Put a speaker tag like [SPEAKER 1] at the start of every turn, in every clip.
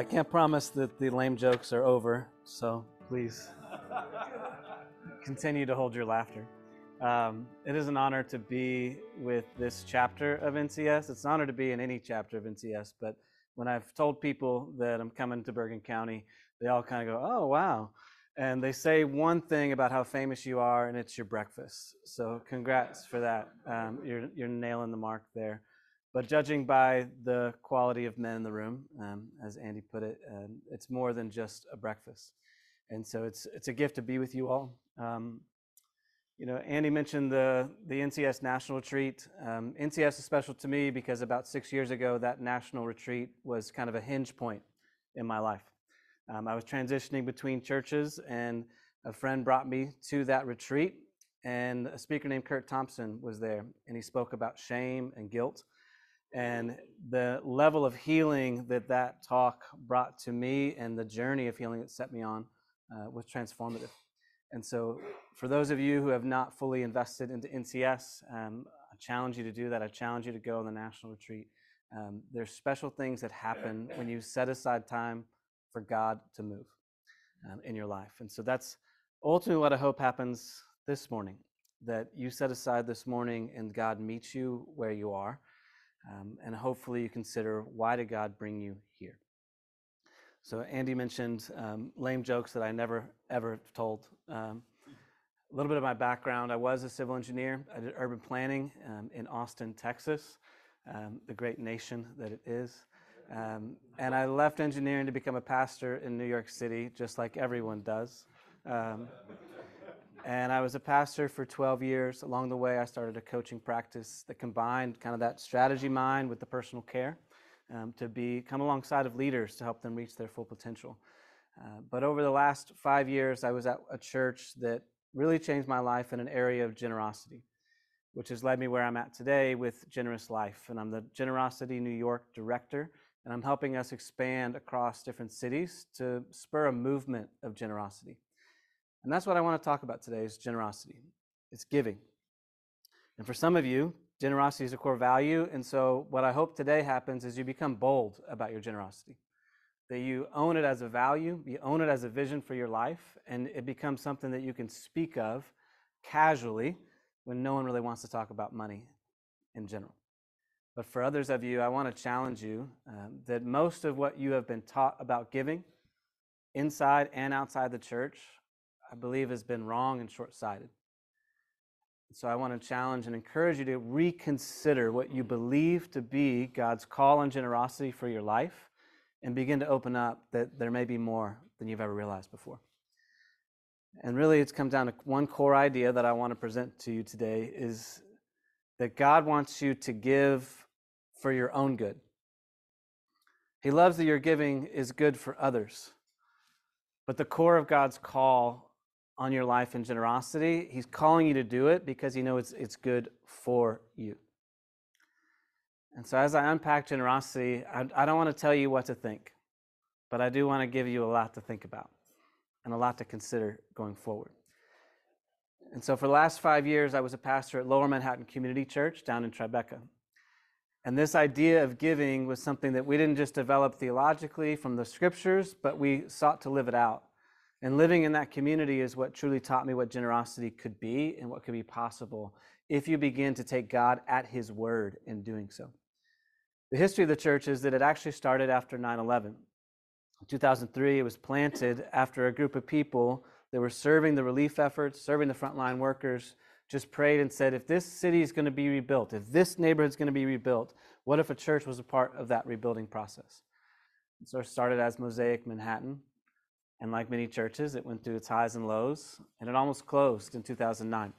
[SPEAKER 1] I can't promise that the lame jokes are over, so please continue to hold your laughter. Um, it is an honor to be with this chapter of NCS. It's an honor to be in any chapter of NCS, but when I've told people that I'm coming to Bergen County, they all kind of go, oh, wow. And they say one thing about how famous you are, and it's your breakfast. So congrats for that. Um, you're, you're nailing the mark there. But judging by the quality of men in the room, um, as Andy put it, uh, it's more than just a breakfast. And so it's, it's a gift to be with you all. Um, you know, Andy mentioned the, the NCS National Retreat. Um, NCS is special to me because about six years ago, that national retreat was kind of a hinge point in my life. Um, I was transitioning between churches, and a friend brought me to that retreat, and a speaker named Curt Thompson was there, and he spoke about shame and guilt and the level of healing that that talk brought to me and the journey of healing it set me on uh, was transformative. And so, for those of you who have not fully invested into NCS, um, I challenge you to do that. I challenge you to go on the national retreat. Um, there's special things that happen when you set aside time for God to move um, in your life. And so, that's ultimately what I hope happens this morning that you set aside this morning and God meets you where you are um, and hopefully you consider why did God bring you here? So Andy mentioned um, lame jokes that I never ever told. Um, a little bit of my background: I was a civil engineer. I did urban planning um, in Austin, Texas, um, the great nation that it is. Um, and I left engineering to become a pastor in New York City, just like everyone does. And I was a pastor for 12 years. Along the way, I started a coaching practice that combined kind of that strategy mind with the personal care um, to be come alongside of leaders to help them reach their full potential. Uh, but over the last five years, I was at a church that really changed my life in an area of generosity, which has led me where I'm at today with Generous Life. And I'm the Generosity New York director, and I'm helping us expand across different cities to spur a movement of generosity. And that's what I want to talk about today is generosity. It's giving. And for some of you, generosity is a core value. And so what I hope today happens is you become bold about your generosity. That you own it as a value, you own it as a vision for your life, and it becomes something that you can speak of casually when no one really wants to talk about money in general. But for others of you, I want to challenge you um, that most of what you have been taught about giving inside and outside the church I believe has been wrong and short sighted. So I want to challenge and encourage you to reconsider what you believe to be God's call and generosity for your life and begin to open up that there may be more than you've ever realized before. And really, it's come down to one core idea that I want to present to you today is that God wants you to give for your own good. He loves that your giving is good for others. But the core of God's call on your life in generosity. He's calling you to do it because he knows it's, it's good for you. And so, as I unpack generosity, I, I don't want to tell you what to think, but I do want to give you a lot to think about and a lot to consider going forward. And so, for the last five years, I was a pastor at Lower Manhattan Community Church down in Tribeca. And this idea of giving was something that we didn't just develop theologically from the scriptures, but we sought to live it out and living in that community is what truly taught me what generosity could be and what could be possible if you begin to take God at His word in doing so. The history of the church is that it actually started after 9 11. In 2003, it was planted after a group of people that were serving the relief efforts, serving the frontline workers, just prayed and said, if this city is going to be rebuilt, if this neighborhood is going to be rebuilt, what if a church was a part of that rebuilding process? And so it started as Mosaic Manhattan, and like many churches, it went through its highs and lows, and it almost closed in 2009.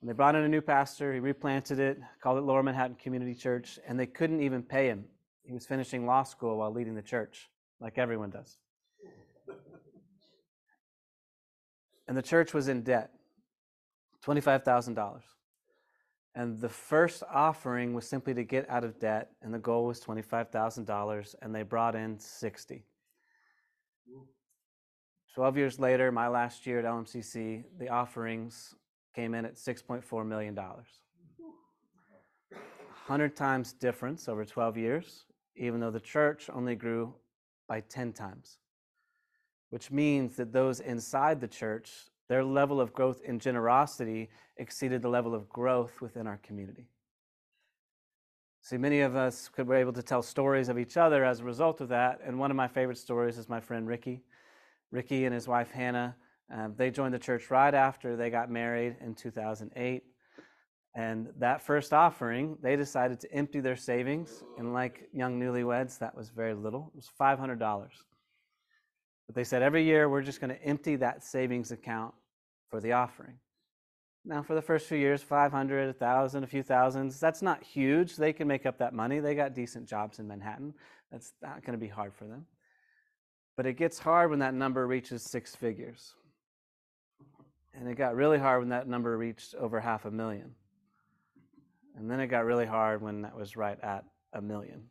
[SPEAKER 1] And they brought in a new pastor, he replanted it, called it Lower Manhattan Community Church, and they couldn't even pay him. He was finishing law school while leading the church, like everyone does. And the church was in debt $25,000. And the first offering was simply to get out of debt, and the goal was $25,000, and they brought in 60. 12 years later, my last year at LMCC, the offerings came in at $6.4 million. 100 times difference over 12 years, even though the church only grew by by 10 times, which means that those inside the church, their level of growth in generosity exceeded the level of growth within our community. See, many of us could were able to tell stories of each other as a result of that. And one of my favorite stories is my friend Ricky. Ricky and his wife Hannah, um, they joined the church right after they got married in 2008. And that first offering, they decided to empty their savings. And like young newlyweds, that was very little. It was $500. But they said every year we're just going to empty that savings account for the offering. Now, for the first few years, 500, 1,000, a few thousands, that's not huge. They can make up that money. They got decent jobs in Manhattan. That's not going to be hard for them. But it gets hard when that number reaches six figures. And it got really hard when that number reached over half a million. And then it got really hard when that was right at a million.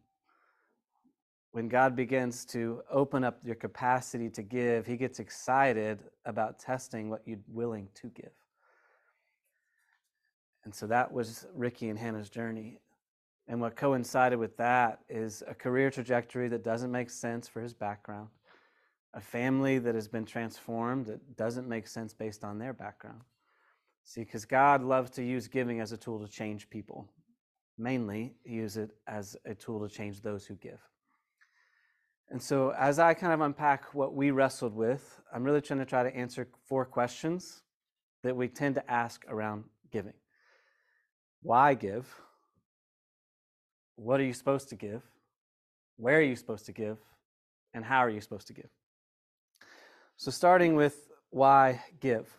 [SPEAKER 1] When God begins to open up your capacity to give, He gets excited about testing what you're willing to give. And so that was Ricky and Hannah's journey. And what coincided with that is a career trajectory that doesn't make sense for his background, a family that has been transformed that doesn't make sense based on their background. See, because God loves to use giving as a tool to change people. Mainly, he uses it as a tool to change those who give. And so, as I kind of unpack what we wrestled with, I'm really trying to try to answer four questions that we tend to ask around giving. Why give? What are you supposed to give? Where are you supposed to give? And how are you supposed to give? So, starting with why give.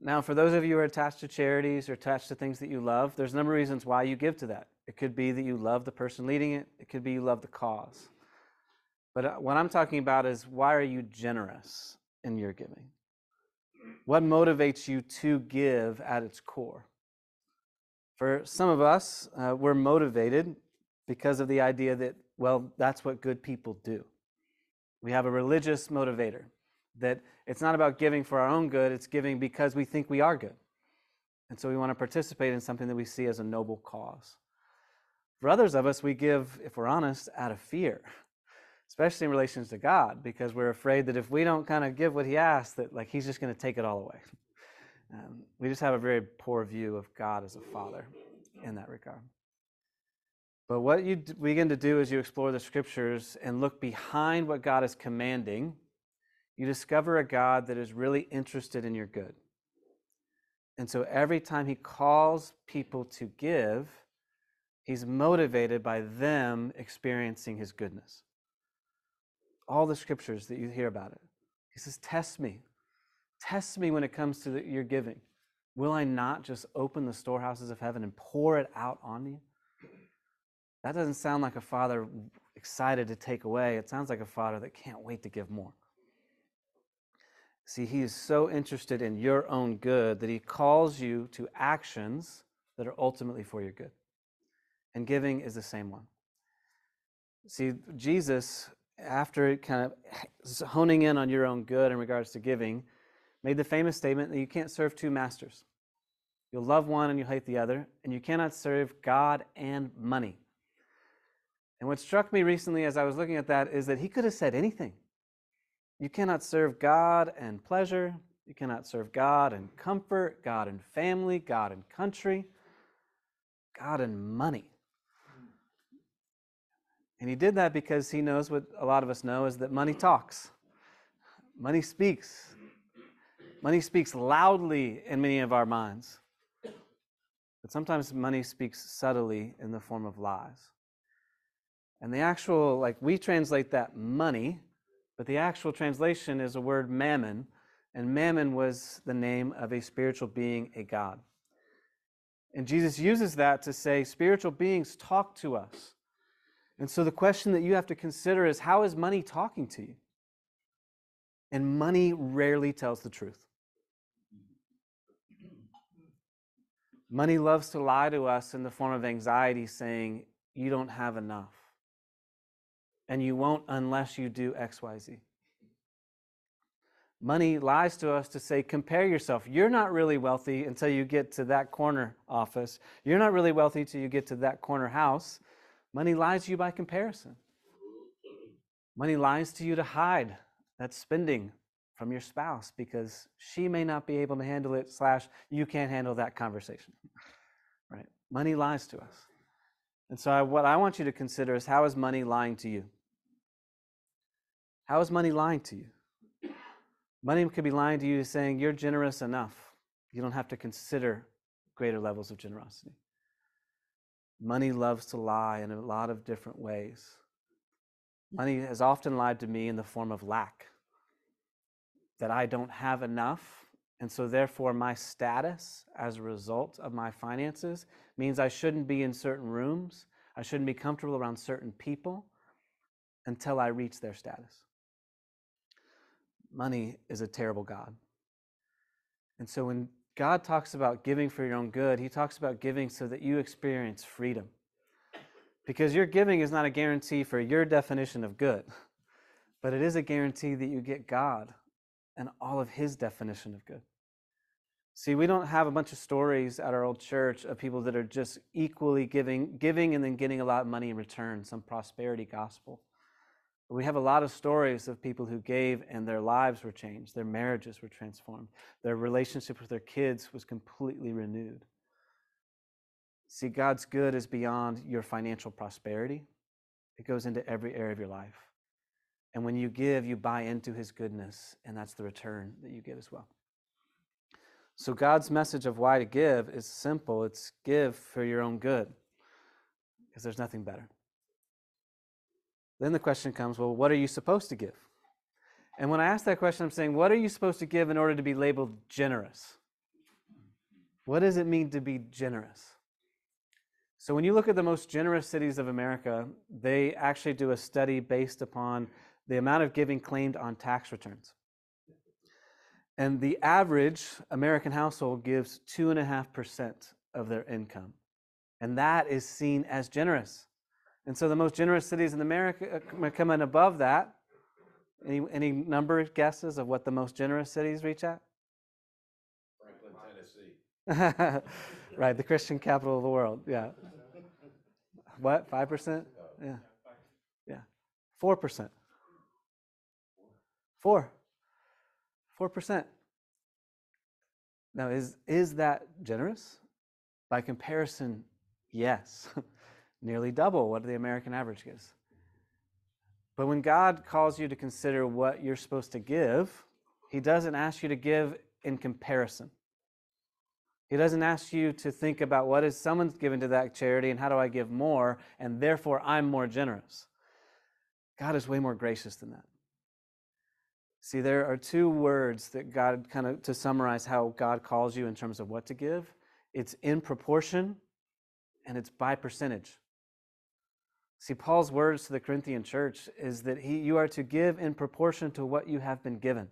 [SPEAKER 1] Now, for those of you who are attached to charities or attached to things that you love, there's a number of reasons why you give to that. It could be that you love the person leading it, it could be you love the cause. But uh, what I'm talking about is why are you generous in your giving? What motivates you to give at its core? For some of us, uh, we're motivated because of the idea that, well, that's what good people do. We have a religious motivator that it's not about giving for our own good, it's giving because we think we are good. And so we want to participate in something that we see as a noble cause. For others of us, we give, if we're honest, out of fear, especially in relations to God, because we're afraid that if we don't kind of give what He asks, that like He's just going to take it all away. Um, we just have a very poor view of God as a father in that regard. But what you begin to do as you explore the scriptures and look behind what God is commanding, you discover a God that is really interested in your good. And so every time he calls people to give, he's motivated by them experiencing his goodness. All the scriptures that you hear about it. He says, Test me. Test me when it comes to the, your giving. Will I not just open the storehouses of heaven and pour it out on you? That doesn't sound like a father excited to take away. It sounds like a father that can't wait to give more. See, he is so interested in your own good that he calls you to actions that are ultimately for your good. And giving is the same one. See, Jesus, after kind of honing in on your own good in regards to giving, made the famous statement that you can't serve two masters. You'll love one and you'll hate the other, and you cannot serve God and money. And what struck me recently as I was looking at that is that he could have said anything. You cannot serve God and pleasure. You cannot serve God and comfort, God and family, God and country, God and money. And he did that because he knows what a lot of us know is that money talks. Money speaks. Money speaks loudly in many of our minds, but sometimes money speaks subtly in the form of lies. And the actual, like, we translate that money, but the actual translation is a word mammon, and mammon was the name of a spiritual being, a god. And Jesus uses that to say spiritual beings talk to us. And so the question that you have to consider is how is money talking to you? And money rarely tells the truth. Money loves to lie to us in the form of anxiety, saying, You don't have enough. And you won't unless you do XYZ. Money lies to us to say, compare yourself. You're not really wealthy until you get to that corner office. You're not really wealthy until you get to that corner house. Money lies to you by comparison. Money lies to you to hide that spending from your spouse because she may not be able to handle it, slash, you can't handle that conversation. Right? Money lies to us. And so, I, what I want you to consider is how is money lying to you? How is money lying to you? Money could be lying to you saying you're generous enough. You don't have to consider greater levels of generosity. Money loves to lie in a lot of different ways. Money has often lied to me in the form of lack, that I don't have enough. And so, therefore, my status as a result of my finances means I shouldn't be in certain rooms. I shouldn't be comfortable around certain people until I reach their status. Money is a terrible God. And so, when God talks about giving for your own good, He talks about giving so that you experience freedom. Because your giving is not a guarantee for your definition of good, but it is a guarantee that you get God and all of His definition of good. See, we don't have a bunch of stories at our old church of people that are just equally giving, giving and then getting a lot of money in return, some prosperity gospel. But we have a lot of stories of people who gave and their lives were changed, their marriages were transformed, their relationship with their kids was completely renewed. See, God's good is beyond your financial prosperity, it goes into every area of your life. And when you give, you buy into his goodness, and that's the return that you get as well. So, God's message of why to give is simple it's give for your own good, because there's nothing better. Then the question comes well, what are you supposed to give? And when I ask that question, I'm saying, what are you supposed to give in order to be labeled generous? What does it mean to be generous? So, when you look at the most generous cities of America, they actually do a study based upon the amount of giving claimed on tax returns. And the average American household gives 2.5% of their income. And that is seen as generous. And so the most generous cities in America uh, come in above that. Any, any number of guesses of what the most generous cities reach at?
[SPEAKER 2] Franklin, Tennessee.
[SPEAKER 1] right, the Christian capital of the world. Yeah. What? 5%? Yeah. Yeah. 4%. 4. 4%. Now, is, is that generous? By comparison, yes. nearly double what the American average gives. But when God calls you to consider what you're supposed to give, He doesn't ask you to give in comparison. He doesn't ask you to think about what is someone's given to that charity and how do I give more, and therefore I'm more generous. God is way more gracious than that. See, there are two words that God kind of to summarize how God calls you in terms of what to give it's in proportion and it's by percentage. See, Paul's words to the Corinthian church is that he, you are to give in proportion to what you have been given.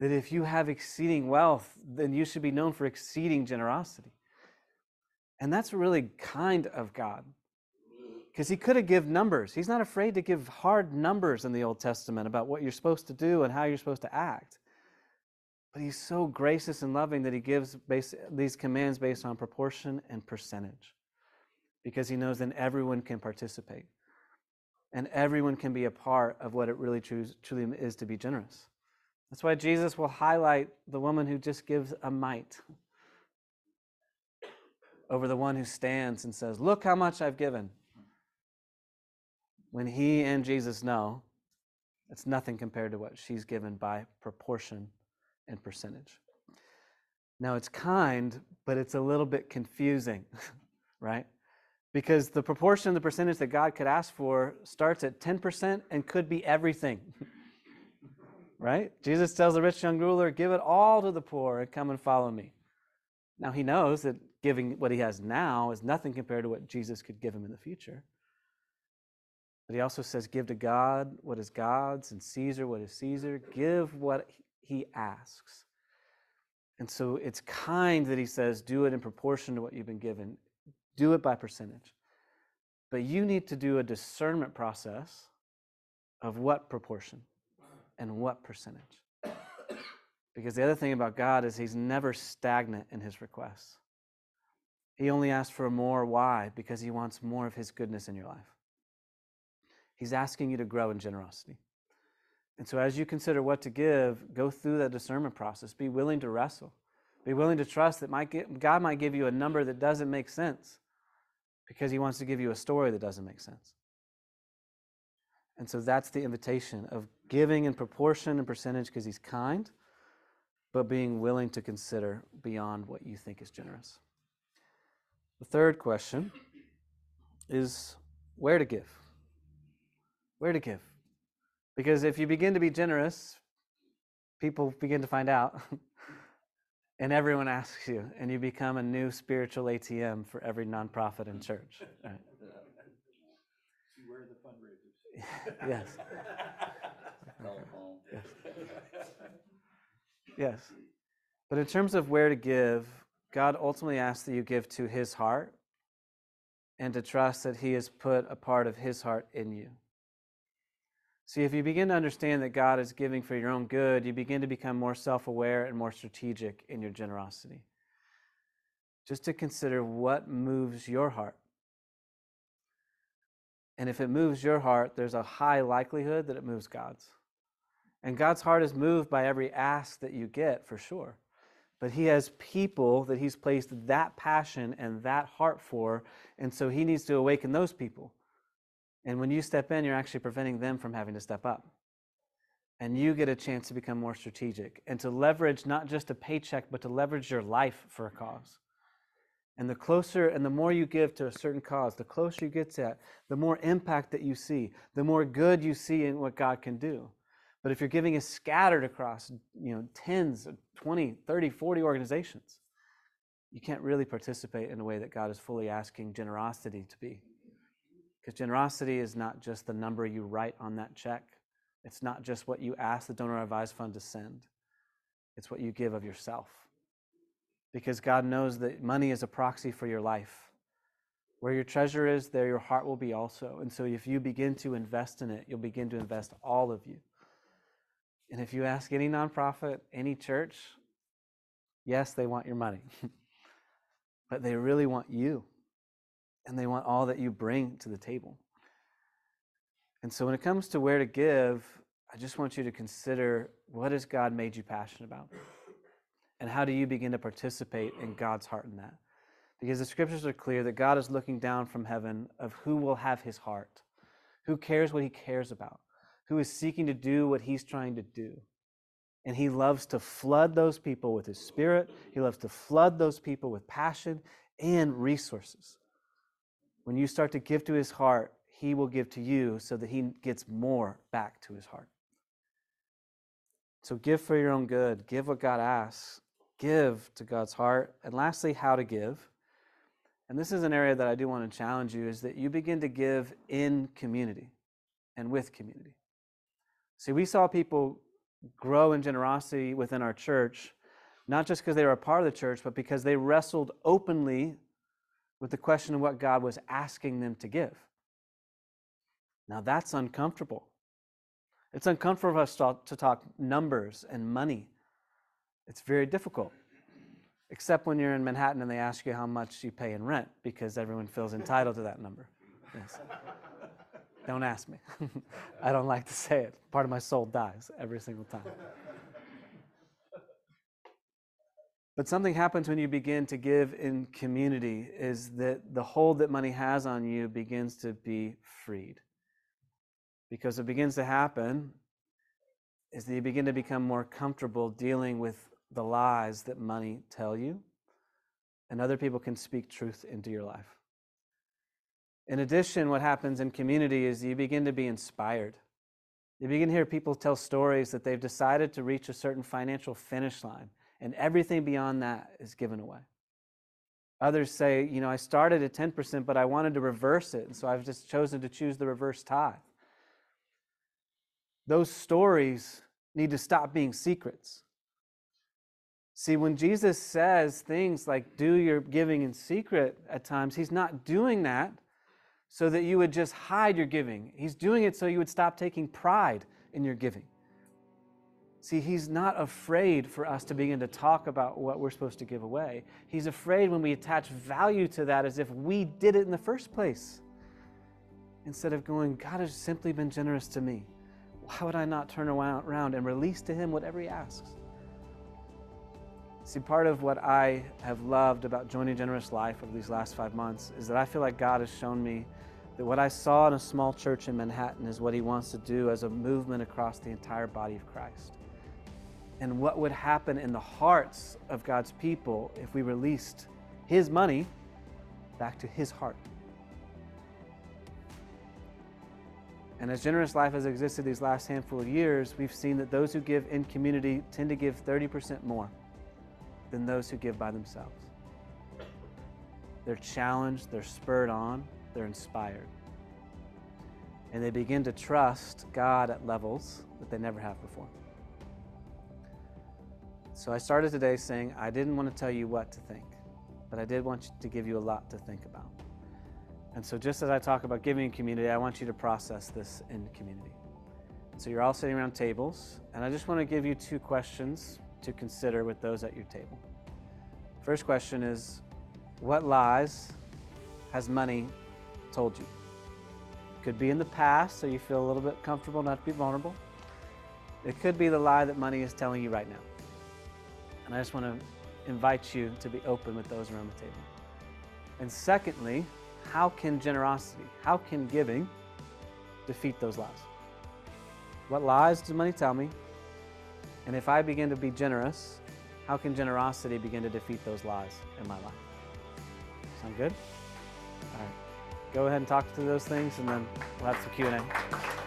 [SPEAKER 1] That if you have exceeding wealth, then you should be known for exceeding generosity. And that's really kind of God. Because he could have given numbers. He's not afraid to give hard numbers in the Old Testament about what you're supposed to do and how you're supposed to act. But he's so gracious and loving that he gives these commands based on proportion and percentage because he knows then everyone can participate and everyone can be a part of what it really truly is to be generous. That's why Jesus will highlight the woman who just gives a mite over the one who stands and says, Look how much I've given. When he and Jesus know it's nothing compared to what she's given by proportion and percentage. Now, it's kind, but it's a little bit confusing, right? because the proportion, the percentage that God could ask for starts at 10% and could be everything. right? Jesus tells the rich young ruler, Give it all to the poor and come and follow me. Now he knows that giving what he has now is nothing compared to what Jesus could give him in the future. But he also says, Give to God what is God's and Caesar what is Caesar. Give what he asks. And so it's kind that he says, Do it in proportion to what you've been given. Do it by percentage. But you need to do a discernment process of what proportion and what percentage. Because the other thing about God is he's never stagnant in his requests. He only asks for more. Why? Because he wants more of his goodness in your life. He's asking you to grow in generosity. And so, as you consider what to give, go through that discernment process. Be willing to wrestle. Be willing to trust that get, God might give you a number that doesn't make sense because He wants to give you a story that doesn't make sense. And so, that's the invitation of giving in proportion and percentage because He's kind, but being willing to consider beyond what you think is generous. The third question is where to give. Where to give. Because if you begin to be generous, people begin to find out, and everyone asks you, and you become a new spiritual ATM for every nonprofit and church. Right? Yes. yes. Yes. But in terms of where to give, God ultimately asks that you give to His heart and to trust that He has put a part of His heart in you. See, if you begin to understand that God is giving for your own good, you begin to become more self aware and more strategic in your generosity. Just to consider what moves your heart. And if it moves your heart, there's a high likelihood that it moves God's. And God's heart is moved by every ask that you get, for sure. But He has people that He's placed that passion and that heart for, and so He needs to awaken those people. And when you step in, you're actually preventing them from having to step up. And you get a chance to become more strategic and to leverage not just a paycheck, but to leverage your life for a cause. And the closer and the more you give to a certain cause, the closer you get to that, the more impact that you see, the more good you see in what God can do. But if you're giving is scattered across, you know, tens, 20, 30, 40 organizations, you can't really participate in a way that God is fully asking generosity to be. Because generosity is not just the number you write on that check. It's not just what you ask the donor advised fund to send. It's what you give of yourself. Because God knows that money is a proxy for your life. Where your treasure is, there your heart will be also. And so if you begin to invest in it, you'll begin to invest all of you. And if you ask any nonprofit, any church, yes, they want your money, but they really want you and they want all that you bring to the table. And so when it comes to where to give, I just want you to consider what has God made you passionate about? And how do you begin to participate in God's heart in that? Because the scriptures are clear that God is looking down from heaven of who will have his heart, who cares what he cares about, who is seeking to do what he's trying to do. And he loves to flood those people with his spirit. He loves to flood those people with passion and resources. When you start to give to his heart, he will give to you so that he gets more back to his heart. So give for your own good, give what God asks, give to God's heart. And lastly, how to give. And this is an area that I do want to challenge you is that you begin to give in community and with community. See, we saw people grow in generosity within our church, not just because they were a part of the church, but because they wrestled openly with the question of what God was asking them to give. Now that's uncomfortable. It's uncomfortable for us to talk numbers and money. It's very difficult, except when you're in Manhattan and they ask you how much you pay in rent because everyone feels entitled to that number. Yes. Don't ask me. I don't like to say it. Part of my soul dies every single time. But something happens when you begin to give in community is that the hold that money has on you begins to be freed. Because what begins to happen is that you begin to become more comfortable dealing with the lies that money tell you, and other people can speak truth into your life. In addition, what happens in community is you begin to be inspired. You begin to hear people tell stories that they've decided to reach a certain financial finish line and everything beyond that is given away. Others say, you know, I started at 10%, but I wanted to reverse it, and so I've just chosen to choose the reverse tithe. Those stories need to stop being secrets. See, when Jesus says things like, do your giving in secret at times, he's not doing that so that you would just hide your giving. He's doing it so you would stop taking pride in your giving. See, he's not afraid for us to begin to talk about what we're supposed to give away. He's afraid when we attach value to that as if we did it in the first place. instead of going, God has simply been generous to me. Why would I not turn around and release to Him whatever He asks? See, part of what I have loved about joining Generous Life over these last five months is that I feel like God has shown me that what I saw in a small church in Manhattan is what He wants to do as a movement across the entire body of Christ. And what would happen in the hearts of God's people if we released His money back to His heart. And as Generous Life has existed these last handful of years, we've seen that those who give in community tend to give 30% more than those who give by themselves. They're challenged, they're spurred on, they're inspired. And they begin to trust God at levels that they never have before. So I started today saying I didn't want to tell you what to think, but I did want to give you a lot to think about. And so, just as I talk about giving in community, I want you to process this in community. So, you're all sitting around tables, and I just want to give you two questions to consider with those at your table. First question is What lies has money told you? Could be in the past, so you feel a little bit comfortable not to be vulnerable. It could be the lie that money is telling you right now. And I just want to invite you to be open with those around the table. And secondly, how can generosity, how can giving defeat those lies? What lies does money tell me? And if I begin to be generous, how can generosity begin to defeat those lies in my life? Sound good? All right. Go ahead and talk through those things and then we'll have some Q&A.